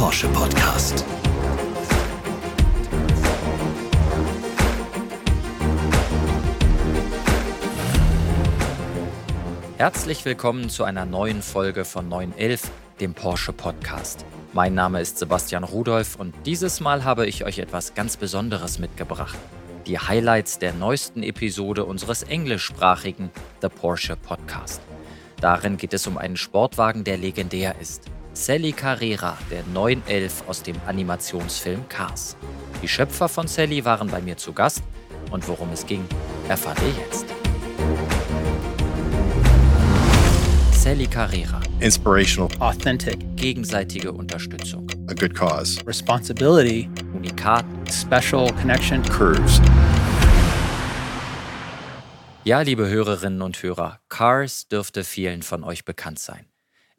Porsche Podcast. Herzlich willkommen zu einer neuen Folge von 911, dem Porsche Podcast. Mein Name ist Sebastian Rudolph und dieses Mal habe ich euch etwas ganz Besonderes mitgebracht. Die Highlights der neuesten Episode unseres englischsprachigen The Porsche Podcast. Darin geht es um einen Sportwagen, der legendär ist. Sally Carrera, der 911 aus dem Animationsfilm Cars. Die Schöpfer von Sally waren bei mir zu Gast und worum es ging, erfahrt ihr jetzt. Sally Carrera. Inspirational. authentic, Gegenseitige Unterstützung. A good cause. responsibility, Unikat. special connection. Curves. Ja, liebe Hörerinnen und Hörer, Cars dürfte vielen von euch bekannt sein.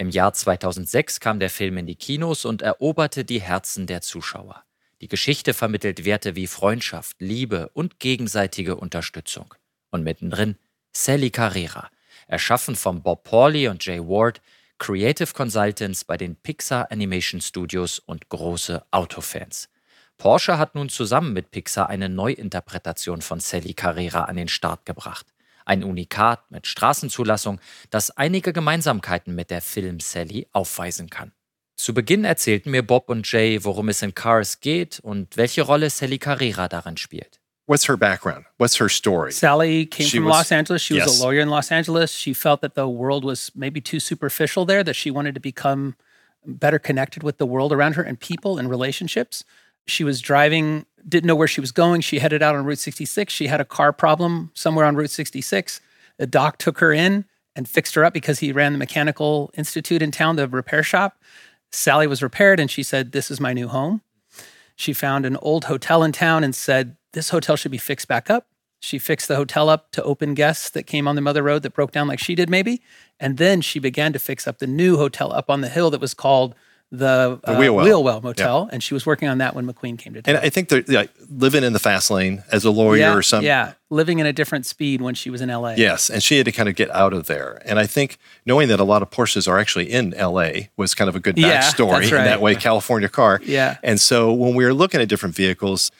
Im Jahr 2006 kam der Film in die Kinos und eroberte die Herzen der Zuschauer. Die Geschichte vermittelt Werte wie Freundschaft, Liebe und gegenseitige Unterstützung. Und mittendrin Sally Carrera, erschaffen von Bob Pawley und Jay Ward, Creative Consultants bei den Pixar Animation Studios und große Autofans. Porsche hat nun zusammen mit Pixar eine Neuinterpretation von Sally Carrera an den Start gebracht. Ein Unikat mit Straßenzulassung, das einige Gemeinsamkeiten mit der Film Sally aufweisen kann. Zu Beginn erzählten mir Bob und Jay, worum es in Cars geht und welche Rolle Sally Carrera darin spielt. What's her background? What's her story? Sally came She from was- Los Angeles. She was yes. a lawyer in Los Angeles. She felt that the world was maybe too superficial there, that she wanted to become better connected with the world around her and people and relationships. She was driving, didn't know where she was going. She headed out on Route 66. She had a car problem somewhere on Route 66. The doc took her in and fixed her up because he ran the mechanical institute in town, the repair shop. Sally was repaired and she said, This is my new home. She found an old hotel in town and said, This hotel should be fixed back up. She fixed the hotel up to open guests that came on the Mother Road that broke down like she did, maybe. And then she began to fix up the new hotel up on the hill that was called the, uh, Wheelwell. Motel. And she was working on that when McQueen came to town. And I think they're like, living in the fast lane as a lawyer yeah, or something. yeah, living in a different speed when she was in LA. Yes, and she had to kind of get out of there. And I think knowing that a lot of Porsches are actually in LA was kind of a good Yeah, backstory in that way, California car. Yeah. And so when we were looking at different vehicles,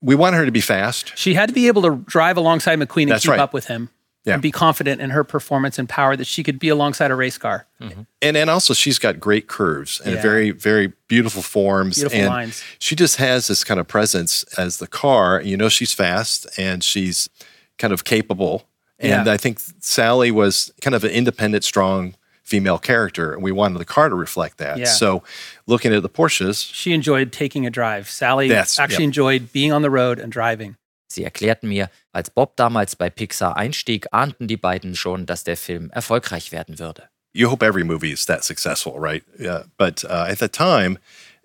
we wanted her to be fast. She had to be able to drive alongside McQueen and That's keep right. up with him Yeah. and be confident in her performance and power that she could be alongside a race car. Mm-hmm. And and also she's got great curves and Yeah. very very beautiful forms Beautiful and lines. she just has this kind of presence as the car. You know she's fast and she's kind of capable. And Yeah. I think Sally was kind of an independent, strong female character, and we wanted the car to reflect that. Yeah. So, looking at the Porsches, She enjoyed taking a drive. Sally actually yeah. enjoyed being on the road and driving. Sie erklärten mir, als Bob damals bei Pixar einstieg, ahnten die beiden schon, dass der Film erfolgreich werden würde. you hope every movie is that successful, right? Yeah. But uh, at the time,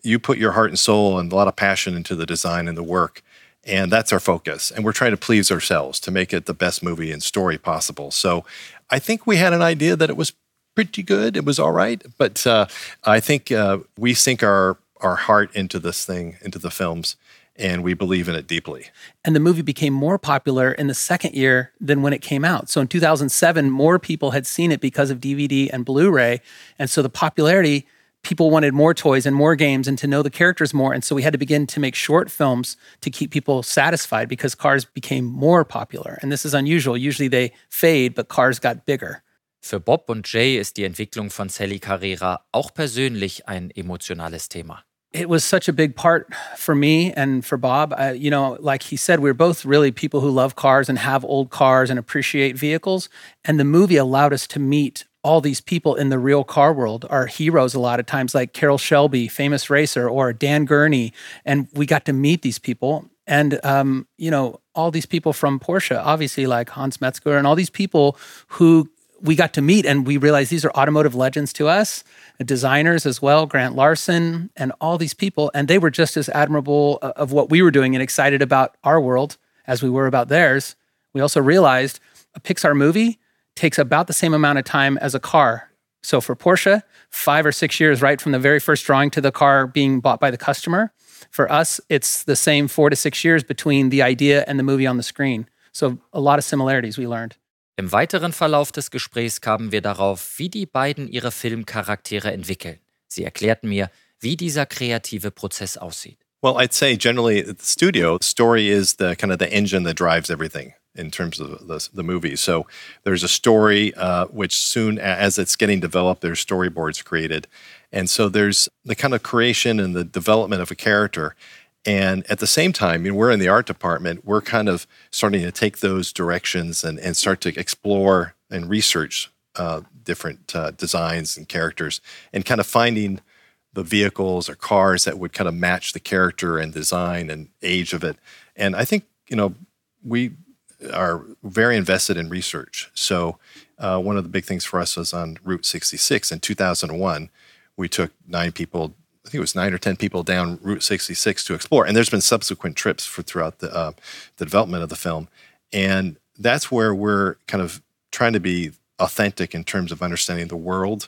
you put your heart and soul and a lot of passion into the design and the work. And that's our focus. And we're trying to please ourselves to make it the best movie and story possible. So I think we had an idea that it was pretty good. It was all right. But uh, I think uh, we sink our, our heart into this thing, into the films, and we believe in it deeply. And the movie became more popular in the second year than when it came out. So in 2007, more people had seen it because of DVD and Blu ray. And so the popularity, people wanted more toys and more games and to know the characters more. And so we had to begin to make short films to keep people satisfied because cars became more popular. And this is unusual. Usually they fade, but cars got bigger. Für Bob und Jay ist die Entwicklung von Sally Carrera auch persönlich ein emotionales Thema. It was such a big part for me and for Bob. I, you know, like he said, we're both really people who love cars and have old cars and appreciate vehicles. And the movie allowed us to meet all these people in the real car world, our heroes a lot of times, like Carroll Shelby, famous racer, or Dan Gurney. And we got to meet these people. And, um, you know, all these people from Porsche, obviously, like Hans Mezger, and all these people who we got to meet and we realized these are automotive legends to us designers as well grant larson and all these people. And they were just as admirable uh, of what we were doing and excited about our world as we were about theirs. We also realized a pixar movie takes about the same amount of time as a car. So for porsche five or six years right from the very first drawing to the car being bought by the customer for us it's the same four to six years between the idea and the movie on the screen. So a lot of similarities we learned Im weiteren Verlauf des Gesprächs kamen wir darauf, wie die beiden ihre Filmcharaktere entwickeln. Sie erklärten mir, wie dieser kreative Prozess aussieht. Well, I'd say generally at the studio, story is the kind of the engine that drives everything in terms of the, the movie. So there's a story, uh, which soon as it's getting developed, there's storyboards created. And so there's the kind of creation and the development of a character. And at the same time, we're in the art department, we're kind of starting to take those directions and, and start to explore and research uh, different uh, designs and characters and kind of finding the vehicles or cars that would kind of match the character and design and age of it. And I think, you know, we are very invested in research. So uh, one of the big things for us was on Route 66 in 2001. We took nine people, think it was nine or 10 people down Route 66 to explore. And there's been subsequent trips for throughout the, uh, the development of the film. And that's where we're kind of trying to be authentic in terms of understanding the world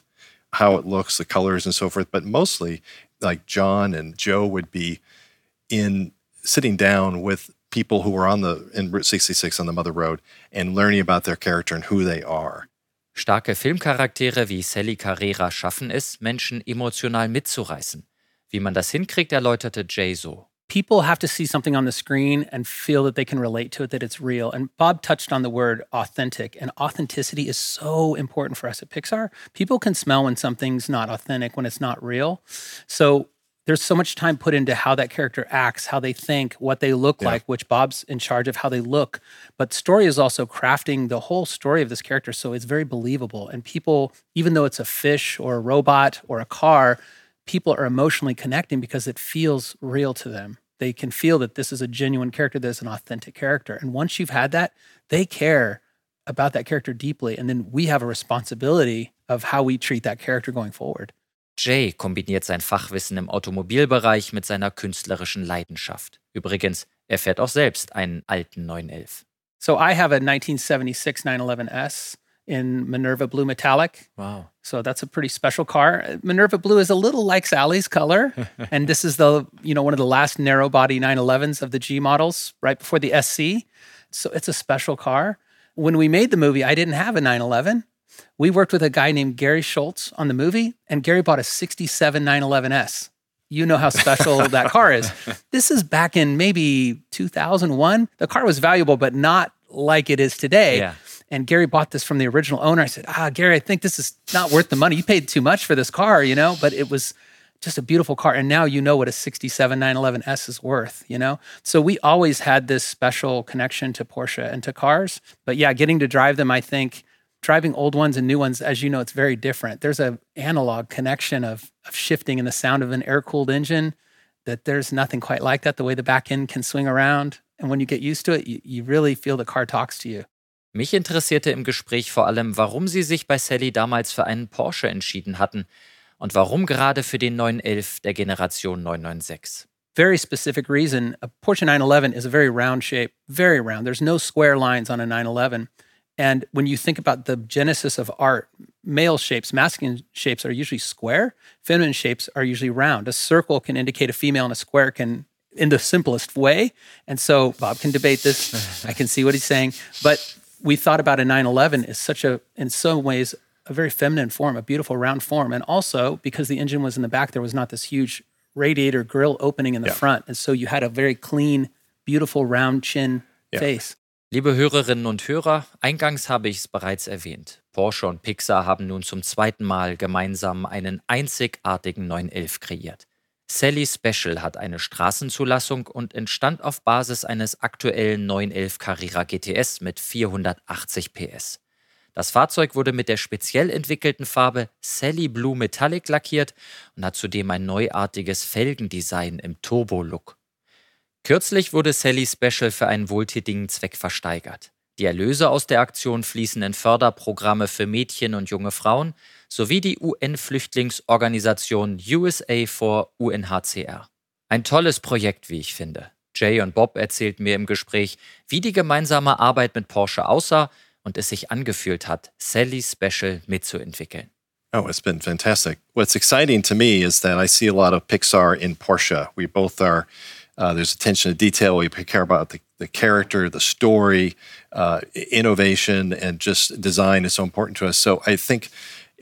how it looks, the colors, and so forth. But mostly, like John and Joe would be in sitting down with people who were on the in Route 66 on the Mother Road and learning about their character and who they are. Starke Filmcharaktere wie Sally Carrera schaffen es, Menschen emotional mitzureißen. Wie man das hinkriegt, erläuterte Jay so. people have to see something on the screen and feel that they can relate to it, that it's real. And Bob touched on the word authentic, and authenticity is so important for us at Pixar. People can smell when something's not authentic, when it's not real. So there's so much time put into how that character acts, how they think, what they look yeah. like, which Bob's in charge of how they look. But story is also crafting the whole story of this character. So it's very believable. And people, even though it's a fish or a robot or a car, people are emotionally connecting because it feels real to them. They can feel that this is a genuine character, this is an authentic character. And once you've had that, they care about that character deeply. And then we have a responsibility of how we treat that character going forward. Jay kombiniert sein Fachwissen im Automobilbereich mit seiner künstlerischen Leidenschaft. Übrigens, er fährt auch selbst einen alten 911. So I have a 1976 911S. In Minerva Blue Metallic. Wow. So that's a pretty special car. Minerva Blue is a little like Sally's color. and this is the, you know, one of the last narrow body 911s of the G models right before the SC. So it's a special car. When we made the movie, I didn't have a 911. We worked with a guy named Gary Schultz on the movie, and Gary bought a 67 911S. You know how special that car is. This is back in maybe 2001. The car was valuable, but not like it is today. Yeah. And Gary bought this from the original owner. I said, Ah, Gary, I think this is not worth the money. You paid too much for this car, you know, but it was just a beautiful car. And now you know what a 67 911S is worth, you know? So we always had this special connection to Porsche and to cars. But yeah, getting to drive them, I think driving old ones and new ones, as you know, it's very different. There's a analog connection of, of shifting in the sound of an air-cooled engine that there's nothing quite like that, the way the back end can swing around. And when you get used to it, you, you really feel the car talks to you. Mich interessierte im Gespräch vor allem, warum Sie sich bei Sally damals für einen Porsche entschieden hatten und warum gerade für den 911 der Generation 996. Very specific reason. A Porsche 911 is a very round shape, very round. There's no square lines on a 911. And when you think about the genesis of art, male shapes, masculine shapes are usually square, feminine shapes are usually round. A circle can indicate a female, and a square can in the simplest way. And so Bob can debate this. I can see what he's saying. But we thought about a 911 as such a, in some ways, a very feminine form, a beautiful round form. And also because the engine was in the back, there was not this huge radiator grill opening in the yeah. front. And so you had a very clean, beautiful round chin yeah. face. Liebe Hörerinnen und Hörer, eingangs habe ich es bereits erwähnt. Porsche und Pixar haben nun zum zweiten Mal gemeinsam einen einzigartigen 911 kreiert. Sally Special hat eine Straßenzulassung und entstand auf Basis eines aktuellen 911 Carrera GTS mit 480 PS. Das Fahrzeug wurde mit der speziell entwickelten Farbe Sally Blue Metallic lackiert und hat zudem ein neuartiges Felgendesign im Turbo-Look. Kürzlich wurde Sally Special für einen wohltätigen Zweck versteigert. Die Erlöse aus der Aktion fließen in Förderprogramme für Mädchen und junge Frauen sowie die UN-Flüchtlingsorganisation USA for UNHCR. Ein tolles Projekt, wie ich finde. Jay und Bob erzählten mir im Gespräch, wie die gemeinsame Arbeit mit Porsche aussah und es sich angefühlt hat, Sally Special mitzuentwickeln. Oh, it's been fantastic. What's exciting to me is that I see a lot of Pixar in Porsche. We both are Uh, there's attention to detail. We care about the, the character, the story, uh, innovation, and just design is so important to us. So I think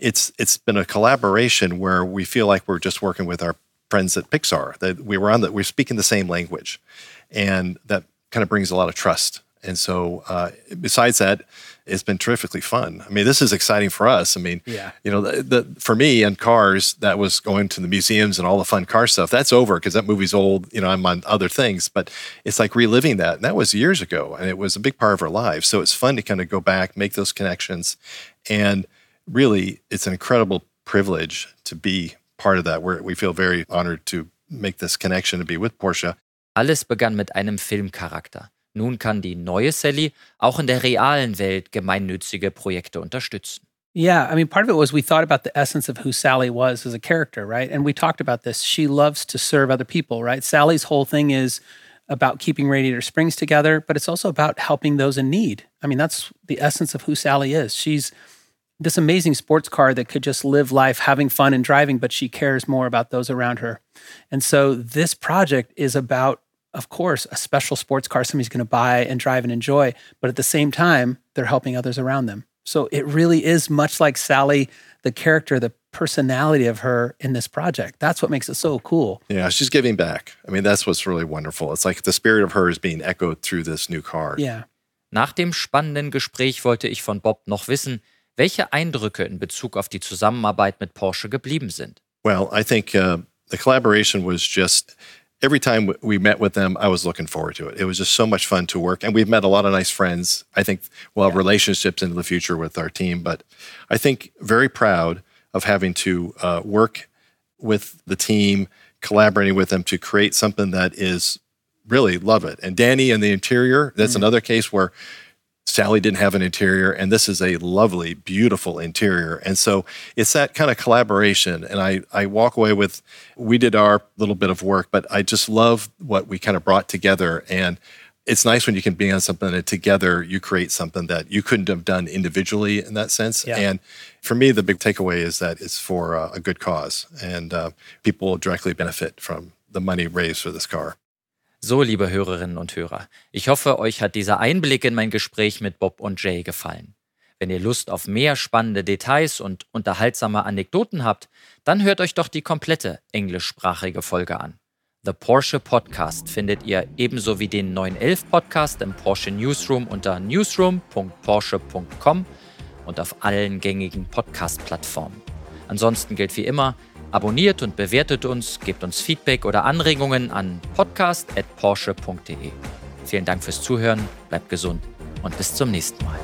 it's it's been a collaboration where we feel like we're just working with our friends at Pixar. That we were on that we're speaking the same language, and that kind of brings a lot of trust. And so, uh, besides that, it's been terrifically fun. I mean, this is exciting for us. I mean, Yeah. you know, the, the for me and cars, that was going to the museums and all the fun car stuff. That's over because that movie's old. You know, I'm on other things, but it's like reliving that. And that was years ago, and it was a big part of our lives. So it's fun to kind of go back, make those connections, and really, it's an incredible privilege to be part of that. We're, we feel very honored to make this connection to be with Porsche. Alles begann mit einem Filmcharakter. Nun kann die neue Sally auch in der realen Welt gemeinnützige Projekte unterstützen. Yeah, I mean, part of it was we thought about the essence of who Sally was as a character, right? And we talked about this. She loves to serve other people, right? Sally's whole thing is about keeping Radiator Springs together, but it's also about helping those in need. I mean, that's the essence of who Sally is. She's this amazing sports car that could just live life having fun and driving, but she cares more about those around her. And so this project is about, of course, a special sports car somebody's going to buy and drive and enjoy, but at the same time, they're helping others around them. So it really is much like Sally, the character, the personality of her in this project. That's what makes it so cool. Yeah, she's giving back. I mean, that's what's really wonderful. It's like the spirit of her is being echoed through this new car. Yeah. Nach dem spannenden Gespräch wollte ich von Bob noch wissen, welche Eindrücke in Bezug auf die Zusammenarbeit mit Porsche geblieben sind. Well, I think uh, the collaboration was just every time we met with them, I was looking forward to it. It was just so much fun to work. And we've met a lot of nice friends. I think we'll have relationships into the future with our team, but I think very proud of having to uh, work with the team, collaborating with them to create something that is really love it. And Danny and the interior, that's another case where Sally didn't have an interior, and this is a lovely, beautiful interior. And so it's that kind of collaboration. And I, I walk away with, we did our little bit of work, but I just love what we kind of brought together. And it's nice when you can be on something and together you create something that you couldn't have done individually in that sense. Yeah. And for me, the big takeaway is that it's for uh, a good cause, and uh, people will directly benefit from the money raised for this car. So, liebe Hörerinnen und Hörer, ich hoffe, euch hat dieser Einblick in mein Gespräch mit Bob und Jay gefallen. Wenn ihr Lust auf mehr spannende Details und unterhaltsame Anekdoten habt, dann hört euch doch die komplette englischsprachige Folge an. The Porsche Podcast findet ihr ebenso wie den 911 Podcast im Porsche Newsroom unter newsroom.porsche.com und auf allen gängigen Podcast-Plattformen. Ansonsten gilt wie immer, abonniert und bewertet uns, gebt uns Feedback oder Anregungen an podcast.porsche.de. Vielen Dank fürs Zuhören, bleibt gesund und bis zum nächsten Mal.